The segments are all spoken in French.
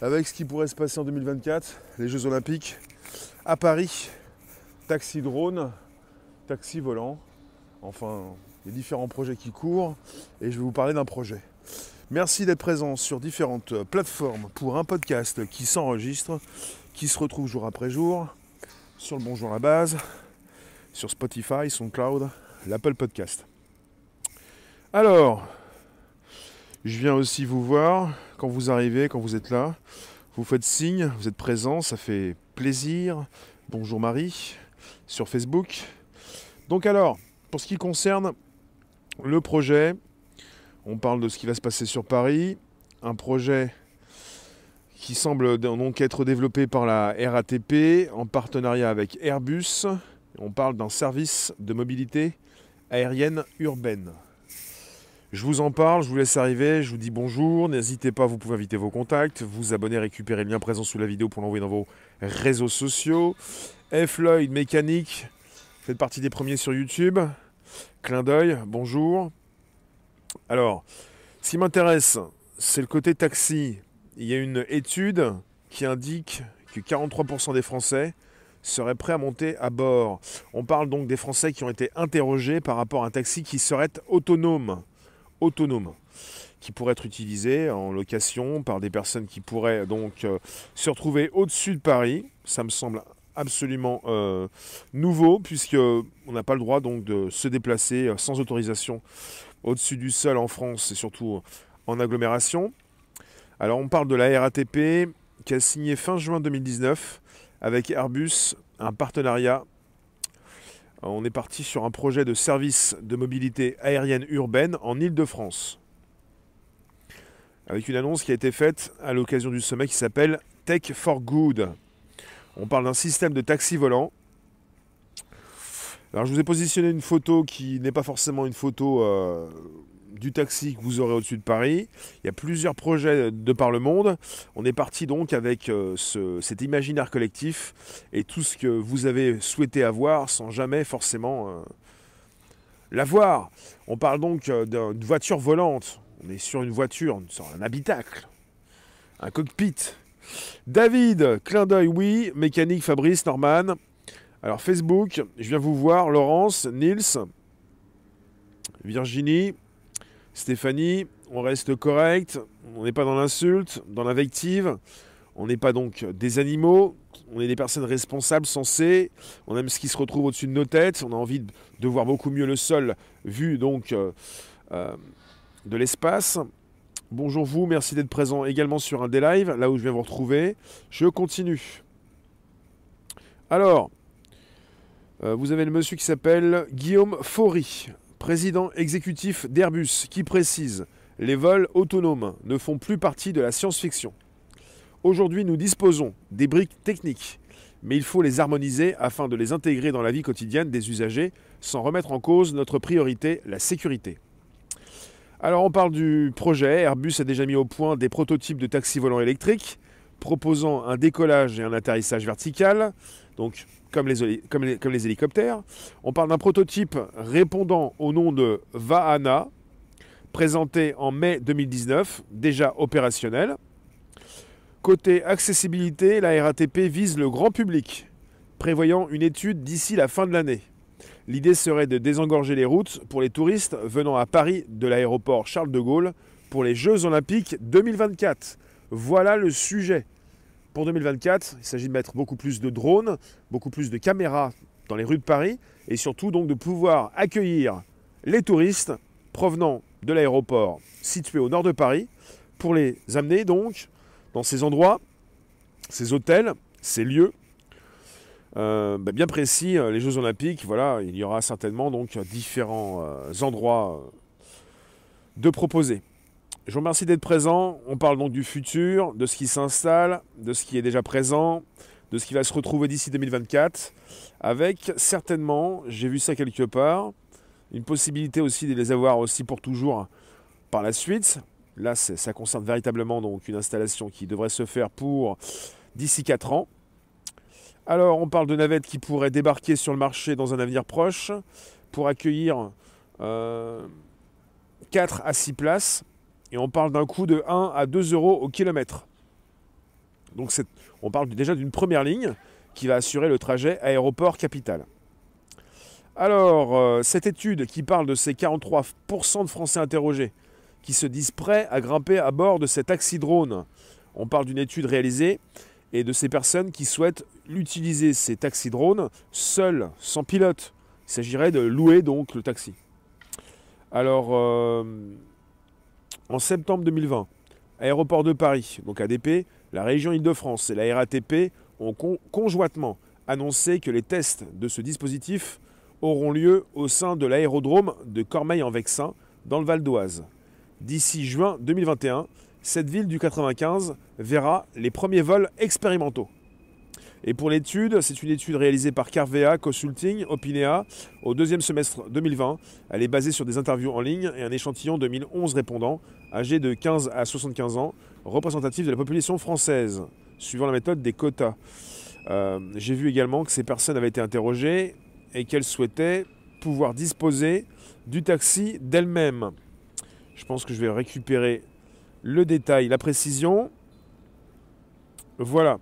avec ce qui pourrait se passer en 2024, les Jeux Olympiques à Paris, taxi drone, taxi volant, enfin les différents projets qui courent et je vais vous parler d'un projet. Merci d'être présent sur différentes plateformes pour un podcast qui s'enregistre, qui se retrouve jour après jour sur le Bonjour la base, sur Spotify, SoundCloud, l'Apple Podcast. Alors, je viens aussi vous voir quand vous arrivez, quand vous êtes là. Vous faites signe, vous êtes présent, ça fait plaisir. Bonjour Marie sur Facebook. Donc alors, pour ce qui concerne le projet, on parle de ce qui va se passer sur Paris. Un projet qui semble donc être développé par la RATP en partenariat avec Airbus. On parle d'un service de mobilité aérienne urbaine. Je vous en parle, je vous laisse arriver, je vous dis bonjour, n'hésitez pas, vous pouvez inviter vos contacts, vous abonner, récupérer le lien présent sous la vidéo pour l'envoyer dans vos réseaux sociaux. F. Lloyd Mécanique, faites partie des premiers sur YouTube. Clin d'œil, bonjour. Alors, ce qui m'intéresse, c'est le côté taxi. Il y a une étude qui indique que 43% des Français seraient prêts à monter à bord. On parle donc des Français qui ont été interrogés par rapport à un taxi qui serait autonome. Autonome qui pourrait être utilisé en location par des personnes qui pourraient donc euh, se retrouver au-dessus de Paris. Ça me semble absolument euh, nouveau puisque on n'a pas le droit donc de se déplacer euh, sans autorisation au-dessus du sol en France et surtout en agglomération. Alors on parle de la RATP qui a signé fin juin 2019 avec Airbus un partenariat. On est parti sur un projet de service de mobilité aérienne urbaine en Île-de-France. Avec une annonce qui a été faite à l'occasion du sommet qui s'appelle Tech for Good. On parle d'un système de taxi volant. Alors je vous ai positionné une photo qui n'est pas forcément une photo euh, du taxi que vous aurez au-dessus de Paris. Il y a plusieurs projets de par le monde. On est parti donc avec euh, cet imaginaire collectif et tout ce que vous avez souhaité avoir sans jamais forcément euh, l'avoir. On parle donc d'une voiture volante. On est sur une voiture, sur un habitacle, un cockpit David, clin d'œil, oui. Mécanique, Fabrice, Norman. Alors, Facebook, je viens vous voir. Laurence, Nils, Virginie, Stéphanie. On reste correct. On n'est pas dans l'insulte, dans l'invective. On n'est pas donc des animaux. On est des personnes responsables, sensées. On aime ce qui se retrouve au-dessus de nos têtes. On a envie de voir beaucoup mieux le sol vu donc euh, euh, de l'espace. Bonjour vous, merci d'être présent également sur un des lives, là où je viens vous retrouver. Je continue. Alors, euh, vous avez le monsieur qui s'appelle Guillaume Faury, président exécutif d'Airbus, qui précise Les vols autonomes ne font plus partie de la science-fiction. Aujourd'hui, nous disposons des briques techniques, mais il faut les harmoniser afin de les intégrer dans la vie quotidienne des usagers sans remettre en cause notre priorité, la sécurité. Alors on parle du projet. Airbus a déjà mis au point des prototypes de taxis volants électriques proposant un décollage et un atterrissage vertical, donc comme les, comme les, hélicoptères. On parle d'un prototype répondant au nom de Vahana, présenté en mai 2019, déjà opérationnel. Côté accessibilité, la RATP vise le grand public, prévoyant une étude d'ici la fin de l'année. L'idée serait de désengorger les routes pour les touristes venant à Paris de l'aéroport Charles de Gaulle pour les Jeux Olympiques 2024. Voilà le sujet. Pour 2024, il s'agit de mettre beaucoup plus de drones, beaucoup plus de caméras dans les rues de Paris et surtout donc de pouvoir accueillir les touristes provenant de l'aéroport situé au nord de Paris pour les amener donc dans ces endroits, ces hôtels, ces lieux euh, bah, bien précis, euh, les Jeux Olympiques, il y aura certainement donc différents euh, endroits de proposer. Je vous remercie d'être présent. On parle donc du futur, de ce qui s'installe, de ce qui est déjà présent, de ce qui va se retrouver d'ici 2024, avec certainement, j'ai vu ça quelque part, une possibilité aussi de les avoir aussi pour toujours par la suite. Là, ça concerne véritablement donc une installation qui devrait se faire pour d'ici 4 ans. Alors, on parle de navettes qui pourraient débarquer sur le marché dans un avenir proche pour accueillir 4 euh, à 6 places. Et on parle d'un coût de 1 à 2 euros au kilomètre. Donc on parle déjà d'une première ligne qui va assurer le trajet aéroport-capitale. Alors, euh, cette étude qui parle de ces 43% de Français interrogés qui se disent prêts à grimper à bord de cet taxi-drone, on parle d'une étude réalisée et de ces personnes qui souhaitent utiliser ces taxis-drones seuls, sans pilote. Il s'agirait de louer donc le taxi. Alors, euh, en septembre 2020, Aéroport de Paris, donc ADP, la région Île-de-France et la RATP ont conjointement annoncé que les tests de ce dispositif auront lieu au sein de l'aérodrome de Cormeil-en-Vexin, dans le Val d'Oise. D'ici juin 2021, cette ville du 95 verra les premiers vols expérimentaux. Et pour l'étude, c'est une étude réalisée par Carvea Consulting Opinea au deuxième semestre 2020. Elle est basée sur des interviews en ligne et un échantillon de 1011 répondants âgés de 15 à 75 ans, représentatifs de la population française, suivant la méthode des quotas. Euh, j'ai vu également que ces personnes avaient été interrogées et qu'elles souhaitaient pouvoir disposer du taxi d'elles-mêmes. Je pense que je vais récupérer le détail, la précision. Voilà.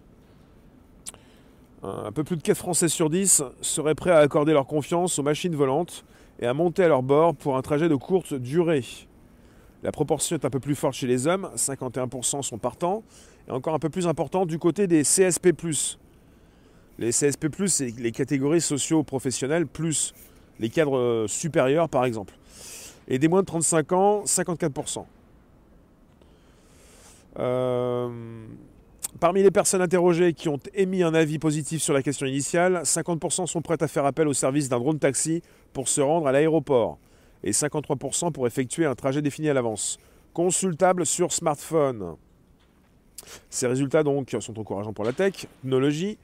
Un peu plus de 4 Français sur 10 seraient prêts à accorder leur confiance aux machines volantes et à monter à leur bord pour un trajet de courte durée. La proportion est un peu plus forte chez les hommes, 51% sont partants, et encore un peu plus important du côté des CSP. Les CSP, c'est les catégories socio-professionnelles, plus les cadres euh, supérieurs, par exemple. Et des moins de 35 ans, 54%. Euh, parmi les personnes interrogées qui ont émis un avis positif sur la question initiale, 50% sont prêtes à faire appel au service d'un drone taxi pour se rendre à l'aéroport et 53% pour effectuer un trajet défini à l'avance, consultable sur smartphone. Ces résultats donc sont encourageants pour la technologie.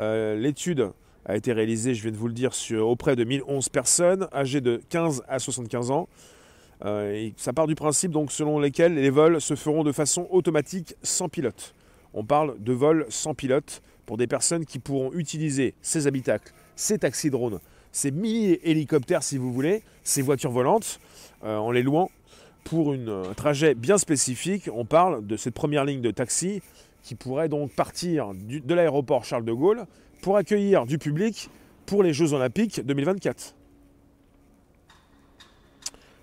Euh, l'étude a été réalisée, je viens de vous le dire, sur, auprès de 1011 personnes âgées de 15 à 75 ans. Euh, ça part du principe donc selon lesquels les vols se feront de façon automatique sans pilote. On parle de vols sans pilote pour des personnes qui pourront utiliser ces habitacles, ces taxis drones, ces mini-hélicoptères si vous voulez, ces voitures volantes, euh, en les louant pour une, un trajet bien spécifique. On parle de cette première ligne de taxi qui pourrait donc partir de l'aéroport Charles de Gaulle pour accueillir du public pour les Jeux Olympiques 2024.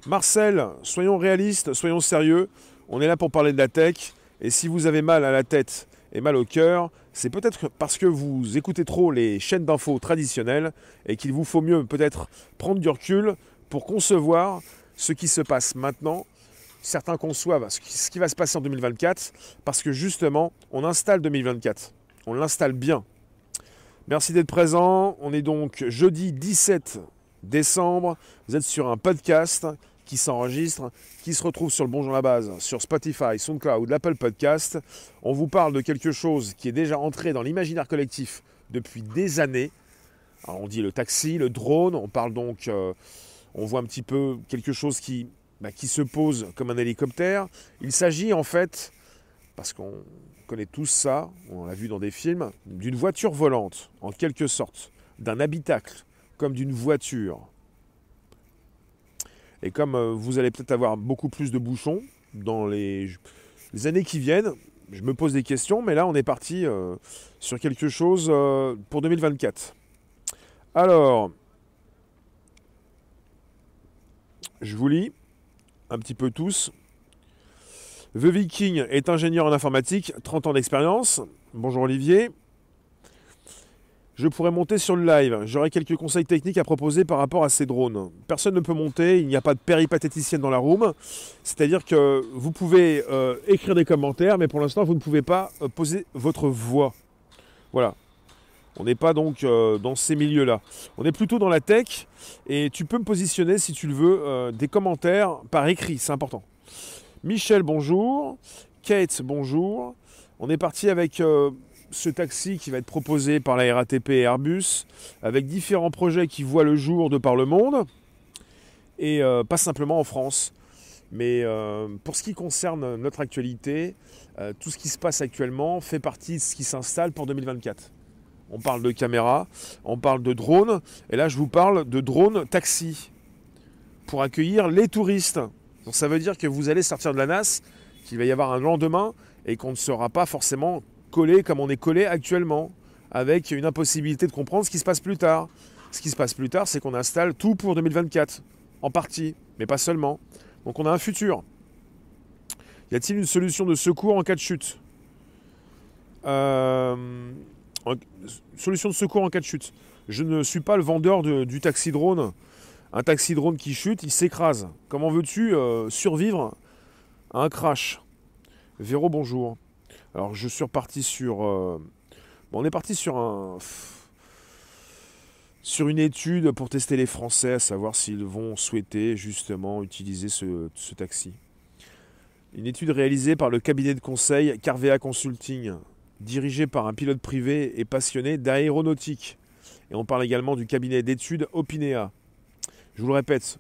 Marcel, soyons réalistes, soyons sérieux. On est là pour parler de la tech. Et si vous avez mal à la tête et mal au cœur, c'est peut-être parce que vous écoutez trop les chaînes d'infos traditionnelles et qu'il vous faut mieux peut-être prendre du recul pour concevoir ce qui se passe maintenant certains conçoivent ce qui va se passer en 2024 parce que justement, on installe 2024. On l'installe bien. Merci d'être présent. On est donc jeudi 17 décembre. Vous êtes sur un podcast qui s'enregistre, qui se retrouve sur le Bonjour la base, sur Spotify, SoundCloud, l'Apple Podcast. On vous parle de quelque chose qui est déjà entré dans l'imaginaire collectif depuis des années. on dit le taxi, le drone. On parle donc, euh, on voit un petit peu quelque chose qui bah, qui se pose comme un hélicoptère. Il s'agit en fait, parce qu'on connaît tous ça, on l'a vu dans des films, d'une voiture volante, en quelque sorte, d'un habitacle, comme d'une voiture. Et comme euh, vous allez peut-être avoir beaucoup plus de bouchons dans les, années qui viennent, je me pose des questions, mais là on est parti euh, sur quelque chose euh, pour 2024. Alors, je vous lis un petit peu tous. The Viking est ingénieur en informatique, 30 ans d'expérience. Bonjour Olivier. Je pourrais monter sur le live. J'aurais quelques conseils techniques à proposer par rapport à ces drones. Personne ne peut monter, il n'y a pas de péripatéticienne dans la room. C'est-à-dire que vous pouvez euh, écrire des commentaires, mais pour l'instant, vous ne pouvez pas euh, poser votre voix. Voilà. On n'est pas donc euh, dans ces milieux-là. On est plutôt dans la tech et tu peux me positionner si tu le veux des commentaires par écrit, c'est important. Michel, bonjour. Kate, bonjour. On est parti avec ce taxi qui va être proposé par la RATP et Airbus, avec différents projets qui voient le jour de par le monde, et pas simplement en France. Mais pour ce qui concerne notre actualité, tout ce qui se passe actuellement fait partie de ce qui s'installe pour 2024 on parle de caméra, on parle de drone, et là je vous parle de drone taxi pour accueillir les touristes. Donc ça veut dire que vous allez sortir de la NAS, qu'il va y avoir un lendemain et qu'on ne sera pas forcément collé comme on est collé actuellement, avec une impossibilité de comprendre ce qui se passe plus tard. Ce qui se passe plus tard, c'est qu'on installe tout pour 2024, en partie, mais pas seulement. Donc on a un futur. Y a-t-il une solution de secours en cas de chute? Euh, Solution de secours en cas de chute. Je ne suis pas le vendeur du taxi drone. Un taxi drone qui chute, il s'écrase. Comment veux-tu euh, survivre à un crash? Véro, bonjour. Alors je suis reparti sur... Euh, on est parti sur un sur une étude pour tester les Français, à savoir s'ils vont souhaiter justement utiliser ce, taxi. Une étude réalisée par le cabinet de conseil Carvea Consulting, dirigé par un pilote privé et passionné d'aéronautique. Et on parle également du cabinet d'études Opinea. Je vous le répète,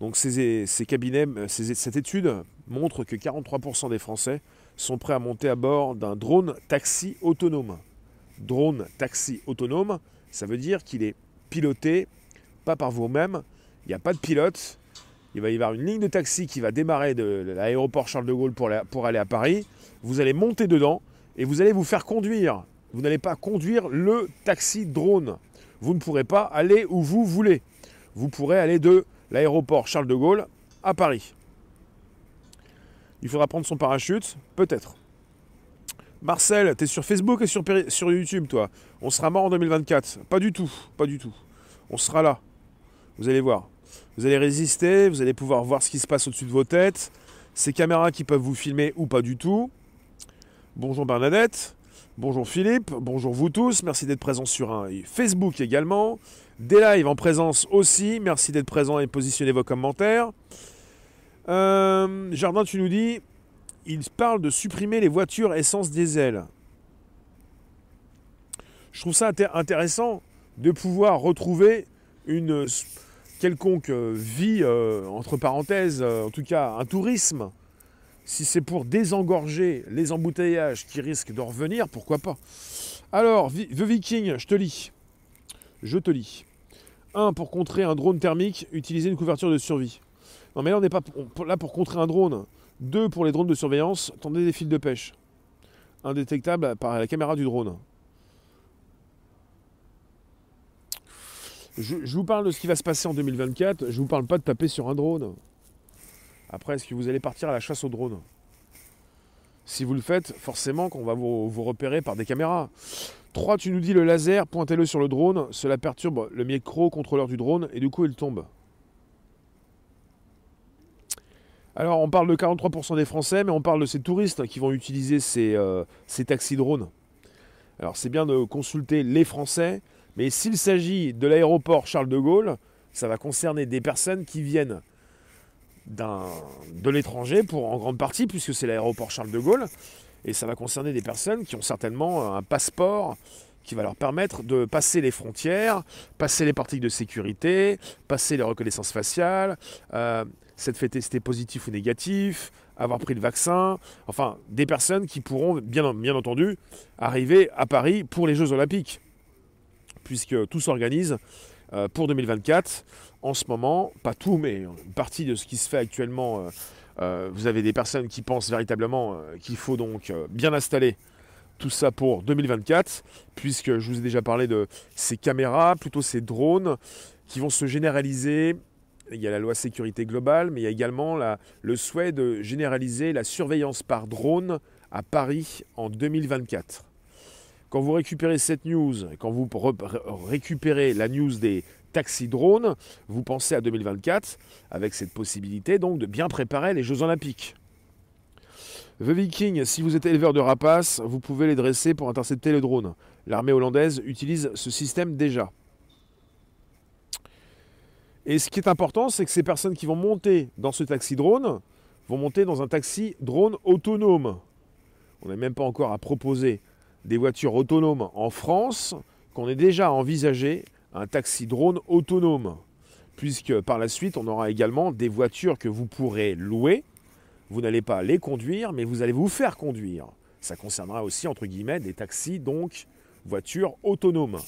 donc ces, cabinets, cette étude montre que 43% des Français sont prêts à monter à bord d'un drone taxi autonome. Drone taxi autonome, ça veut dire qu'il est piloté, pas par vous-même. Il n'y a pas de pilote. Il va y avoir une ligne de taxi qui va démarrer de l'aéroport Charles de Gaulle pour, pour aller à Paris. Vous allez monter dedans et vous allez vous faire conduire. Vous n'allez pas conduire le taxi drone. Vous ne pourrez pas aller où vous voulez. Vous pourrez aller de l'aéroport Charles de Gaulle à Paris. Il faudra prendre son parachute, peut-être. Marcel, tu es sur Facebook et sur, sur YouTube, toi. On sera mort en 2024. Pas du tout, pas du tout. On sera là. Vous allez voir. Vous allez résister, vous allez pouvoir voir ce qui se passe au-dessus de vos têtes. Ces caméras qui peuvent vous filmer ou pas du tout. Bonjour Bernadette. Bonjour Philippe. Bonjour vous tous. Merci d'être présents sur un Facebook également. Des lives en présence aussi. Merci d'être présents et positionner vos commentaires. Euh, Jardin, tu nous dis il parle de supprimer les voitures essence diesel. Je trouve ça intéressant de pouvoir retrouver une quelconque euh, vie, euh, entre parenthèses, euh, en tout cas un tourisme. Si c'est pour désengorger les embouteillages qui risquent de revenir, pourquoi pas Alors, The Viking, je te lis. Je te lis. 1. Pour contrer un drone thermique, utiliser une couverture de survie. Non mais là, on n'est pas là pour contrer un drone. Deux, pour les drones de surveillance, tendez des fils de pêche. Indétectables par la caméra du drone. Je, vous parle de ce qui va se passer en 2024. Je ne vous parle pas de taper sur un drone. Après, est-ce que vous allez partir à la chasse au drone? Si vous le faites, forcément qu'on va vous, vous, repérer par des caméras. 3. Tu nous dis le laser, pointez-le sur le drone. Cela perturbe le micro-contrôleur du drone et du coup il tombe. Alors, on parle de 43% des Français, mais on parle de ces touristes qui vont utiliser ces, euh, ces taxis drones. Alors, c'est bien de consulter les Français, mais s'il s'agit de l'aéroport Charles de Gaulle, ça va concerner des personnes qui viennent de l'étranger, pour en grande partie, puisque c'est l'aéroport Charles de Gaulle, et ça va concerner des personnes qui ont certainement un passeport qui va leur permettre de passer les frontières, passer les parties de sécurité, passer les reconnaissances faciales, euh, s'être fait tester positif ou négatif, avoir pris le vaccin, enfin des personnes qui pourront bien, bien entendu arriver à Paris pour les Jeux Olympiques, puisque tout s'organise euh, pour 2024. En ce moment, pas tout, mais une partie de ce qui se fait actuellement, euh, euh, vous avez des personnes qui pensent véritablement qu'il faut donc bien installer tout ça pour 2024, puisque je vous ai déjà parlé de ces caméras, plutôt ces drones, qui vont se généraliser il y a la loi sécurité globale, mais il y a également le souhait de généraliser la surveillance par drone à Paris en 2024. Quand vous récupérez cette news, quand vous récupérez la news des taxis drones, vous pensez à 2024 avec cette possibilité donc de bien préparer les Jeux Olympiques. The Viking, si vous êtes éleveur de rapaces, vous pouvez les dresser pour intercepter le drone. L'armée hollandaise utilise ce système déjà. Et ce qui est important, c'est que ces personnes qui vont monter dans ce taxi drone vont monter dans un taxi drone autonome. On n'est même pas encore à proposer des voitures autonomes en France, qu'on ait déjà envisagé un taxi drone autonome. Puisque par la suite, on aura également des voitures que vous pourrez louer. Vous n'allez pas les conduire, mais vous allez vous faire conduire. Ça concernera aussi, entre guillemets, des taxis, donc voitures autonomes.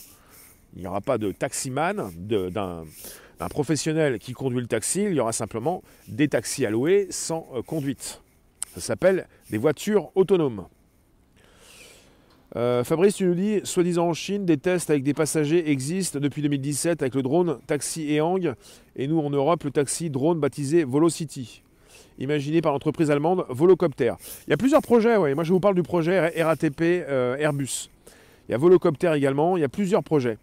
Il n'y aura pas de taximan, d'un un professionnel qui conduit le taxi, il y aura simplement des taxis à louer sans euh, conduite. Ça s'appelle des voitures autonomes. Euh, Fabrice, tu nous dis, soi-disant en Chine, des tests avec des passagers existent depuis 2017 avec le drone taxi Ehang et nous en Europe, le taxi drone baptisé Volocity, imaginé par l'entreprise allemande Volocopter. Il y a plusieurs projets, moi je vous parle du projet RATP euh, Airbus. Il y a Volocopter également, il y a plusieurs projets.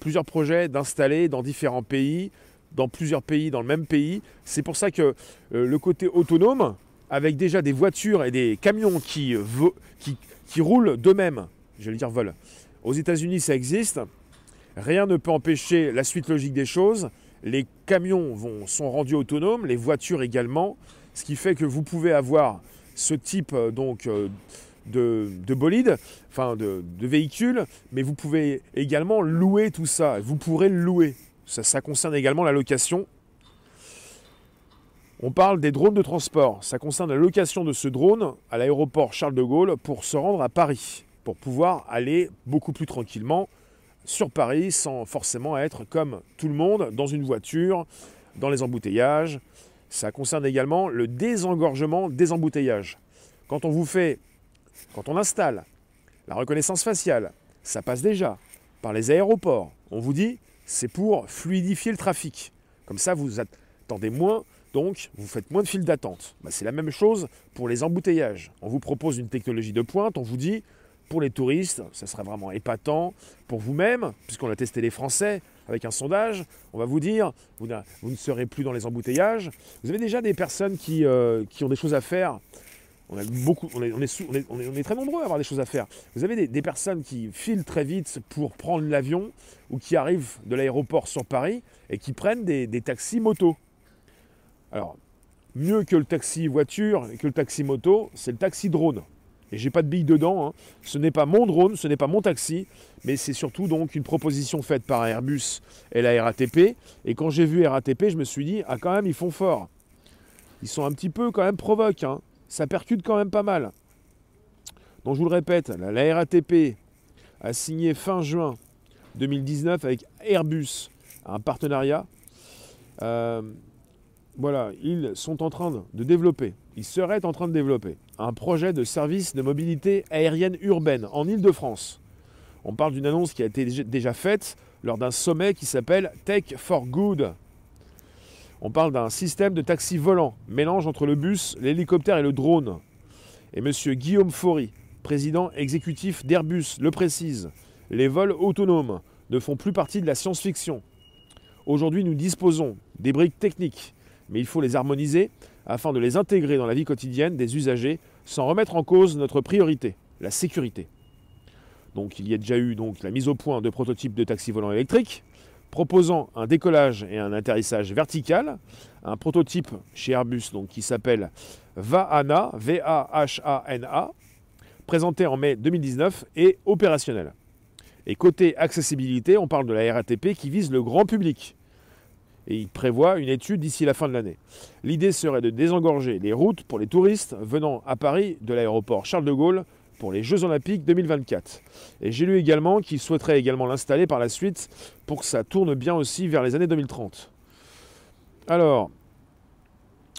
Plusieurs projets d'installer dans différents pays, dans plusieurs pays, dans le même pays. C'est pour ça que euh, le côté autonome, avec déjà des voitures et des camions qui, qui qui roulent d'eux-mêmes. Je vais dire vol. Aux États-Unis, ça existe. Rien ne peut empêcher la suite logique des choses. Les camions vont, sont rendus autonomes, les voitures également, ce qui fait que vous pouvez avoir ce type euh, donc euh, de, de bolide, enfin de, de, véhicule, mais vous pouvez également louer tout ça. Vous pourrez le louer. Ça, ça concerne également la location on parle des drones de transport. Ça concerne la location de ce drone à l'aéroport Charles de Gaulle pour se rendre à Paris, pour pouvoir aller beaucoup plus tranquillement sur Paris sans forcément être comme tout le monde dans une voiture, dans les embouteillages. Ça concerne également le désengorgement des embouteillages. Quand on vous fait, quand on installe la reconnaissance faciale, ça passe déjà par les aéroports. On vous dit, c'est pour fluidifier le trafic. Comme ça, vous attendez moins donc, vous faites moins de files d'attente. Bah, c'est la même chose pour les embouteillages. On vous propose une technologie de pointe, on vous dit, pour les touristes, ça serait vraiment épatant. Pour vous-même, puisqu'on a testé les Français avec un sondage, on va vous dire, vous, ne serez plus dans les embouteillages. Vous avez déjà des personnes qui, euh, ont des choses à faire. On, est, très nombreux à avoir des choses à faire. Vous avez des, personnes qui filent très vite pour prendre l'avion ou qui arrivent de l'aéroport sur Paris et qui prennent des, taxis motos. Alors, mieux que le taxi voiture et que le taxi moto, c'est le taxi drone. Et j'ai pas de bille dedans. Hein. Ce n'est pas mon drone, ce n'est pas mon taxi, mais c'est surtout donc une proposition faite par Airbus et la RATP. Et quand j'ai vu RATP, je me suis dit, ah quand même, ils font fort. Ils sont un petit peu quand même provoques. Hein. Ça percute quand même pas mal. Donc je vous le répète, la RATP a signé fin juin 2019 avec Airbus un partenariat. Euh, voilà, ils sont en train de développer, ils seraient en train de développer un projet de service de mobilité aérienne urbaine en Ile-de-France. On parle d'une annonce qui a été déjà faite lors d'un sommet qui s'appelle Tech for Good. On parle d'un système de taxi volant, mélange entre le bus, l'hélicoptère et le drone. Et M. Guillaume Faury, président exécutif d'Airbus, le précise. Les vols autonomes ne font plus partie de la science-fiction. Aujourd'hui, nous disposons des briques techniques mais il faut les harmoniser afin de les intégrer dans la vie quotidienne des usagers sans remettre en cause notre priorité, la sécurité. Donc il y a déjà eu la mise au point de prototypes de taxis volants électriques proposant un décollage et un atterrissage vertical, un prototype chez Airbus qui s'appelle VAHANA, V-A-H-A-N-A, présenté en mai 2019 et opérationnel. Et côté accessibilité, on parle de la RATP qui vise le grand public, et il prévoit une étude d'ici la fin de l'année. L'idée serait de désengorger les routes pour les touristes venant à Paris de l'aéroport Charles de Gaulle pour les Jeux Olympiques 2024. Et j'ai lu également qu'il souhaiterait également l'installer par la suite pour que ça tourne bien aussi vers les années 2030. Alors,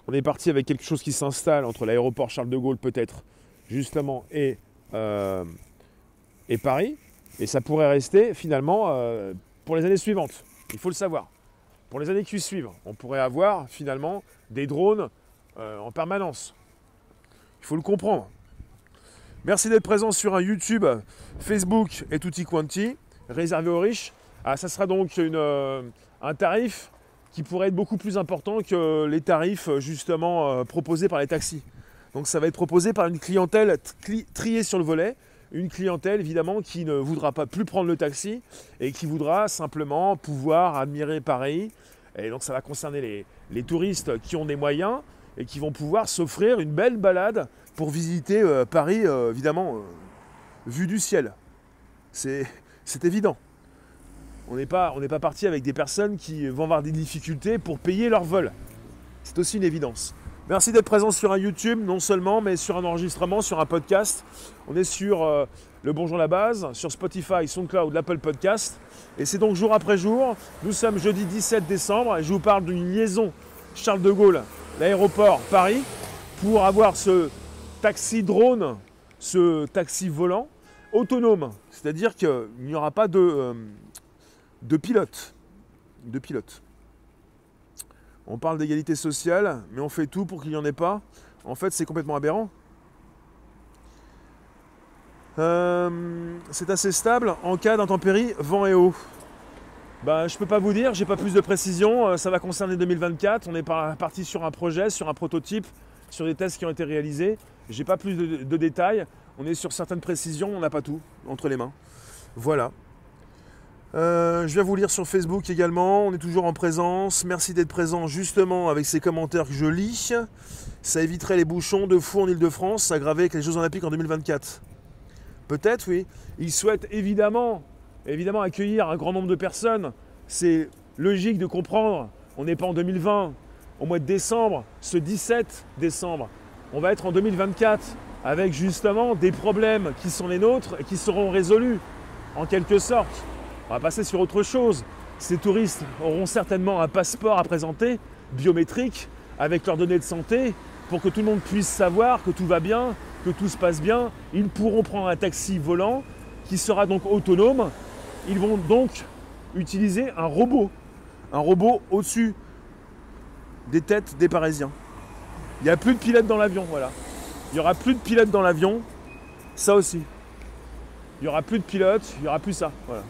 on est parti avec quelque chose qui s'installe entre l'aéroport Charles de Gaulle peut-être justement et, euh, et Paris. Et ça pourrait rester finalement euh, pour les années suivantes. Il faut le savoir pour les années qui suivent. On pourrait avoir finalement des drones euh, en permanence. Il faut le comprendre. Merci d'être présent sur un YouTube, Facebook et Tutti Quanti, réservé aux riches. Ah, ça sera donc euh, un tarif qui pourrait être beaucoup plus important que les tarifs justement euh, proposés par les taxis. Donc ça va être proposé par une clientèle triée sur le volet, une clientèle évidemment qui ne voudra pas plus prendre le taxi et qui voudra simplement pouvoir admirer Paris. Et donc ça va concerner les, touristes qui ont des moyens et qui vont pouvoir s'offrir une belle balade pour visiter euh, Paris, euh, évidemment, euh, vue du ciel. C'est évident. On n'est pas, pas parti avec des personnes qui vont avoir des difficultés pour payer leur vol. C'est aussi une évidence. Merci d'être présent sur un YouTube, non seulement, mais sur un enregistrement, sur un podcast. On est sur euh, le Bonjour la base, sur Spotify, SoundCloud, l'Apple Podcast. Et c'est donc jour après jour. Nous sommes jeudi 17 décembre et je vous parle d'une liaison Charles de Gaulle, l'aéroport Paris, pour avoir ce taxi drone, ce taxi volant autonome, c'est-à-dire qu'il n'y aura pas de, euh, de pilote. On parle d'égalité sociale, mais on fait tout pour qu'il n'y en ait pas. En fait, c'est complètement aberrant. Euh, c'est assez stable en cas d'intempérie, vent et eau. Ben, je ne peux pas vous dire, j'ai pas plus de précision. Euh, ça va concerner 2024. On est parti sur un projet, sur un prototype, sur des tests qui ont été réalisés. J'ai pas plus de, détails. On est sur certaines précisions, on n'a pas tout entre les mains. Voilà. Euh, je viens vous lire sur Facebook également. On est toujours en présence. Merci d'être présent justement avec ces commentaires que je lis. Ça éviterait les bouchons de fou en Ile-de-France, aggravé avec les Jeux Olympiques en 2024. Peut-être, oui. Ils souhaitent évidemment évidemment accueillir un grand nombre de personnes, c'est logique de comprendre. On n'est pas en 2020, au mois de décembre, ce 17 décembre. On va être en 2024 avec justement des problèmes qui sont les nôtres et qui seront résolus en quelque sorte. On va passer sur autre chose. Ces touristes auront certainement un passeport à présenter, biométrique, avec leurs données de santé, pour que tout le monde puisse savoir que tout va bien, que tout se passe bien. Ils pourront prendre un taxi volant qui sera donc autonome ils vont donc utiliser un robot. Un robot au-dessus des têtes des Parisiens. Il n'y a plus de pilote dans l'avion, voilà. Il n'y aura plus de pilote dans l'avion. Ça aussi. Il n'y aura plus de pilote, il n'y aura plus ça. Voilà.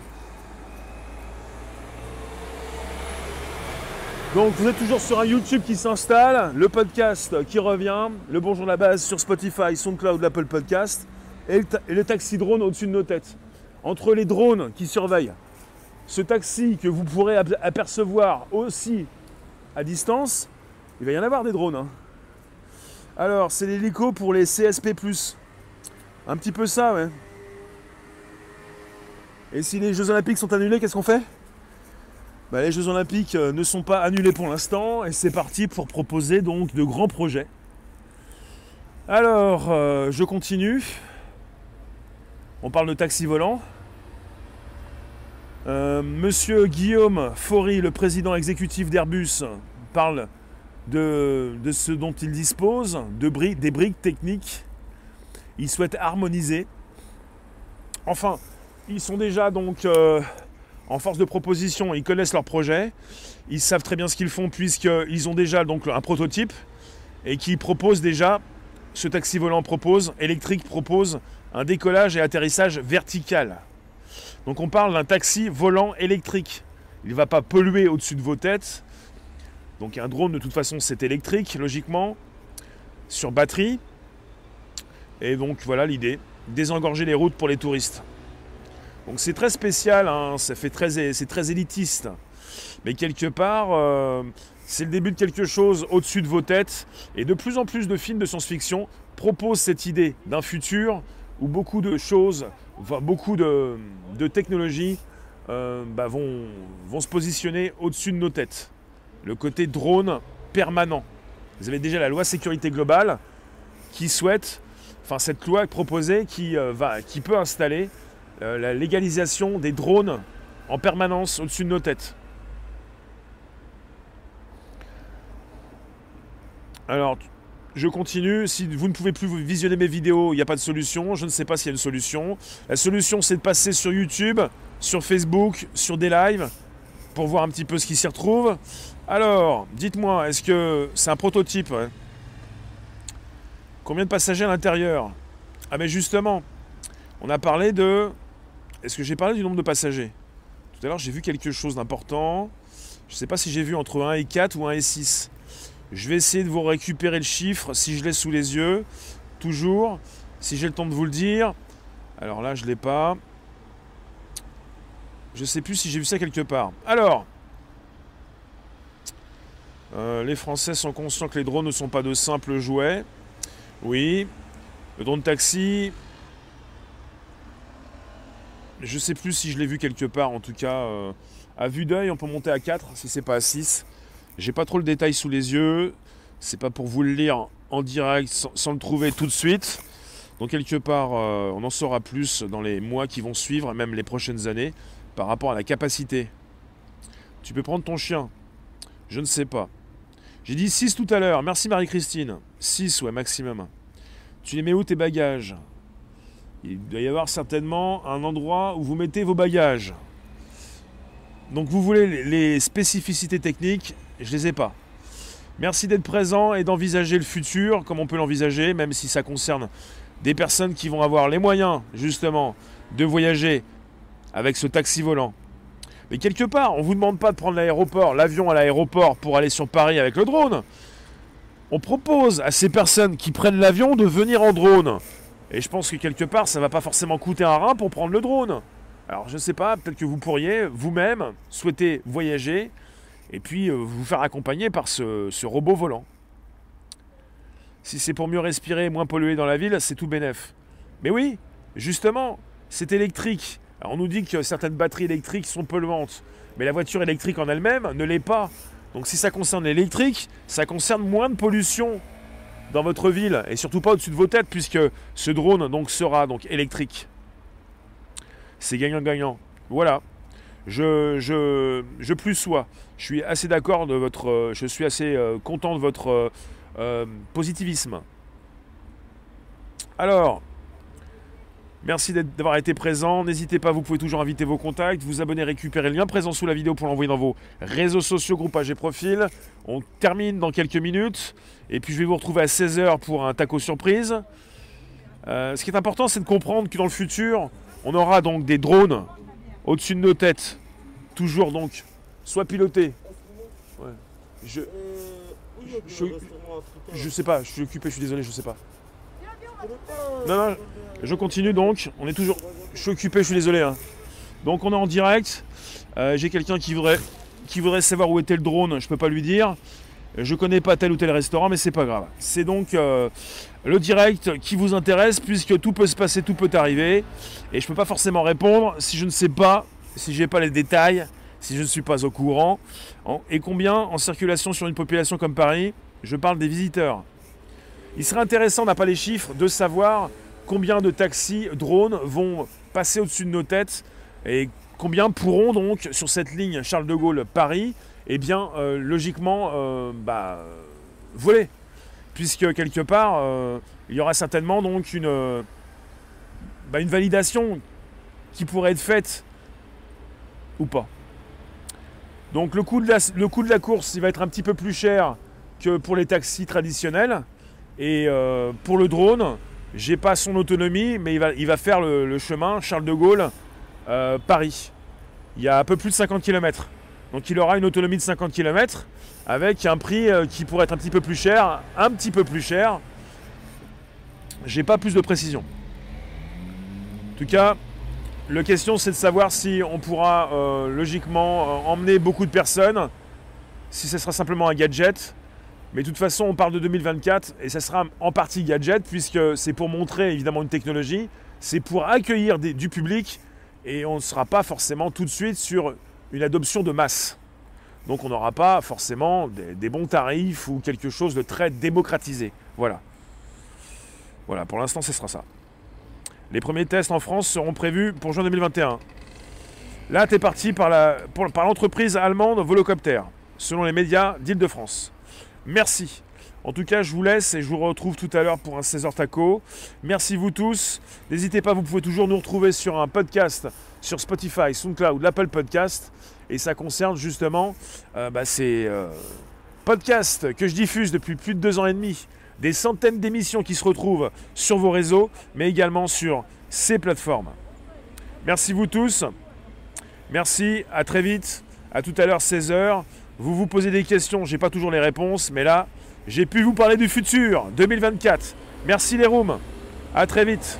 Donc vous êtes toujours sur un YouTube qui s'installe, le podcast qui revient, le Bonjour la base sur Spotify, SoundCloud, l'Apple Podcast et le taxi drone au-dessus de nos têtes entre les drones qui surveillent ce taxi que vous pourrez apercevoir aussi à distance, il va y en avoir des drones. Hein. Alors, c'est l'hélico pour les CSP. Un petit peu ça, ouais. Et si les Jeux Olympiques sont annulés, qu'est-ce qu'on fait? Bah, Les Jeux Olympiques euh, ne sont pas annulés pour l'instant, et c'est parti pour proposer donc de grands projets. Alors, euh, je continue. On parle de taxi volant. Euh, monsieur Guillaume Faury, le président exécutif d'Airbus, parle de, ce dont il dispose, de des briques techniques. Il souhaite harmoniser. Enfin, ils sont déjà donc euh, en force de proposition, ils connaissent leur projet, ils savent très bien ce qu'ils font puisqu'ils ont déjà un prototype et qui propose déjà, ce taxi volant propose, électrique propose un décollage et atterrissage vertical. Donc on parle d'un taxi volant électrique. Il ne va pas polluer au-dessus de vos têtes. Donc un drone de toute façon c'est électrique logiquement, sur batterie. Et donc voilà l'idée, désengorger les routes pour les touristes. Donc c'est très spécial, hein, c'est très élitiste. Mais quelque part, euh, c'est le début de quelque chose au-dessus de vos têtes. Et de plus en plus de films de science-fiction proposent cette idée d'un futur où beaucoup de choses beaucoup de, technologies euh, bah, vont, vont se positionner au-dessus de nos têtes. Le côté drone permanent. Vous avez déjà la loi sécurité globale qui souhaite, enfin cette loi proposée qui, euh, va, qui peut installer euh, la légalisation des drones en permanence au-dessus de nos têtes. Alors, je continue. Si vous ne pouvez plus visionner mes vidéos, il n'y a pas de solution. Je ne sais pas s'il y a une solution. La solution, c'est de passer sur YouTube, sur Facebook, sur des lives, pour voir un petit peu ce qui s'y retrouve. Alors, dites-moi, est-ce que c'est un prototype Combien de passagers à l'intérieur? Ah mais justement, on a parlé de... Est-ce que j'ai parlé du nombre de passagers? Tout à l'heure, j'ai vu quelque chose d'important. Je ne sais pas si j'ai vu entre 1 et 4 ou 1 et 6. Je vais essayer de vous récupérer le chiffre si je l'ai sous les yeux. Toujours. Si j'ai le temps de vous le dire. Alors là, je ne l'ai pas. Je ne sais plus si j'ai vu ça quelque part. Alors, euh, les Français sont conscients que les drones ne sont pas de simples jouets. Oui. Le drone taxi. Je ne sais plus si je l'ai vu quelque part. En tout cas, euh, à vue d'œil, on peut monter à 4 si c'est pas à 6. J'ai pas trop le détail sous les yeux. C'est pas pour vous le lire en direct sans, le trouver tout de suite. Donc quelque part, euh, on en saura plus dans les mois qui vont suivre, même les prochaines années, par rapport à la capacité. Tu peux prendre ton chien. Je ne sais pas. J'ai dit 6 tout à l'heure. Merci Marie-Christine. 6, ouais, maximum. Tu les mets où tes bagages? Il doit y avoir certainement un endroit où vous mettez vos bagages. Donc vous voulez les spécificités techniques, je les ai pas. Merci d'être présent et d'envisager le futur comme on peut l'envisager, même si ça concerne des personnes qui vont avoir les moyens justement de voyager avec ce taxi volant. Mais quelque part, on ne vous demande pas de prendre l'aéroport, l'avion à l'aéroport pour aller sur Paris avec le drone. On propose à ces personnes qui prennent l'avion de venir en drone. Et je pense que quelque part, ça ne va pas forcément coûter un rein pour prendre le drone. Alors je ne sais pas, peut-être que vous pourriez vous-même souhaiter voyager et puis euh, vous faire accompagner par ce, robot volant. Si c'est pour mieux respirer et moins polluer dans la ville, c'est tout bénef. Mais oui, justement, c'est électrique. on nous dit que certaines batteries électriques sont polluantes, mais la voiture électrique en elle-même ne l'est pas. Donc si ça concerne l'électrique, ça concerne moins de pollution dans votre ville et surtout pas au-dessus de vos têtes puisque ce drone sera donc électrique. C'est gagnant-gagnant. Voilà. Je, plus sois. Je suis assez d'accord de votre. Je suis assez euh, content de votre euh, positivisme. Alors, merci d'avoir été présent. N'hésitez pas, vous pouvez toujours inviter vos contacts, vous abonner, récupérer le lien présent sous la vidéo pour l'envoyer dans vos réseaux sociaux, groupages et profils. On termine dans quelques minutes. Et puis je vais vous retrouver à 16h pour un taco surprise. Euh, ce qui est important, c'est de comprendre que dans le futur, on aura donc des drones au-dessus de nos têtes. Toujours donc, soit pilotés. Je, je, sais pas, je suis occupé, je suis désolé, je sais pas. Non, non, je continue donc. On est toujours. Je suis occupé, je suis désolé. Hein. Donc on est en direct. Euh, j'ai quelqu'un qui voudrait, qui voudrait savoir où était le drone. Je peux pas lui dire. Je connais pas tel ou tel restaurant, mais c'est pas grave. C'est donc euh, le direct qui vous intéresse, puisque tout peut se passer, tout peut arriver. Et je peux pas forcément répondre si je ne sais pas, si j'ai pas les détails, si je ne suis pas au courant. Et combien en circulation sur une population comme Paris Je parle des visiteurs. Il serait intéressant, on n'a pas les chiffres, de savoir combien de taxis, drones vont passer au-dessus de nos têtes et combien pourront donc sur cette ligne Charles de Gaulle Paris eh bien, euh, logiquement, euh, bah, voler. Puisque quelque part, euh, il y aura certainement donc une, bah, une validation qui pourrait être faite ou pas. Donc le coût, de la, course, va être un petit peu plus cher que pour les taxis traditionnels. Et pour le drone, j'ai pas son autonomie, mais il va, faire le, le chemin Charles de Gaulle, Paris. Il y a un peu plus de 50 km. Donc il aura une autonomie de 50 km avec un prix euh, qui pourrait être un petit peu plus cher, un petit peu plus cher. J'ai pas plus de précision. En tout cas, la question c'est de savoir si on pourra euh, logiquement euh, emmener beaucoup de personnes, si ce sera simplement un gadget. Mais de toute façon, on parle de 2024 et ça sera en partie gadget puisque c'est pour montrer évidemment une technologie, c'est pour accueillir du public et on ne sera pas forcément tout de suite sur une adoption de masse. Donc on n'aura pas forcément des, bons tarifs ou quelque chose de très démocratisé. Voilà. Voilà, pour l'instant ce sera ça. Les premiers tests en France seront prévus pour juin 2021. Là, tu es parti par l'entreprise par allemande Volocopter, selon les médias d'Île-de-France. Merci. En tout cas, je vous laisse et je vous retrouve tout à l'heure pour un 16h taco. Merci vous tous. N'hésitez pas, vous pouvez toujours nous retrouver sur un podcast sur Spotify, SoundCloud, l'Apple Podcast. Et ça concerne justement euh, bah, ces euh, podcasts que je diffuse depuis plus de deux ans et demi. Des centaines d'émissions qui se retrouvent sur vos réseaux, mais également sur ces plateformes. Merci vous tous. Merci, à très vite. À tout à l'heure, 16h. Vous vous posez des questions, j'ai pas toujours les réponses, mais là, j'ai pu vous parler du futur, 2024. Merci les rooms. À très vite.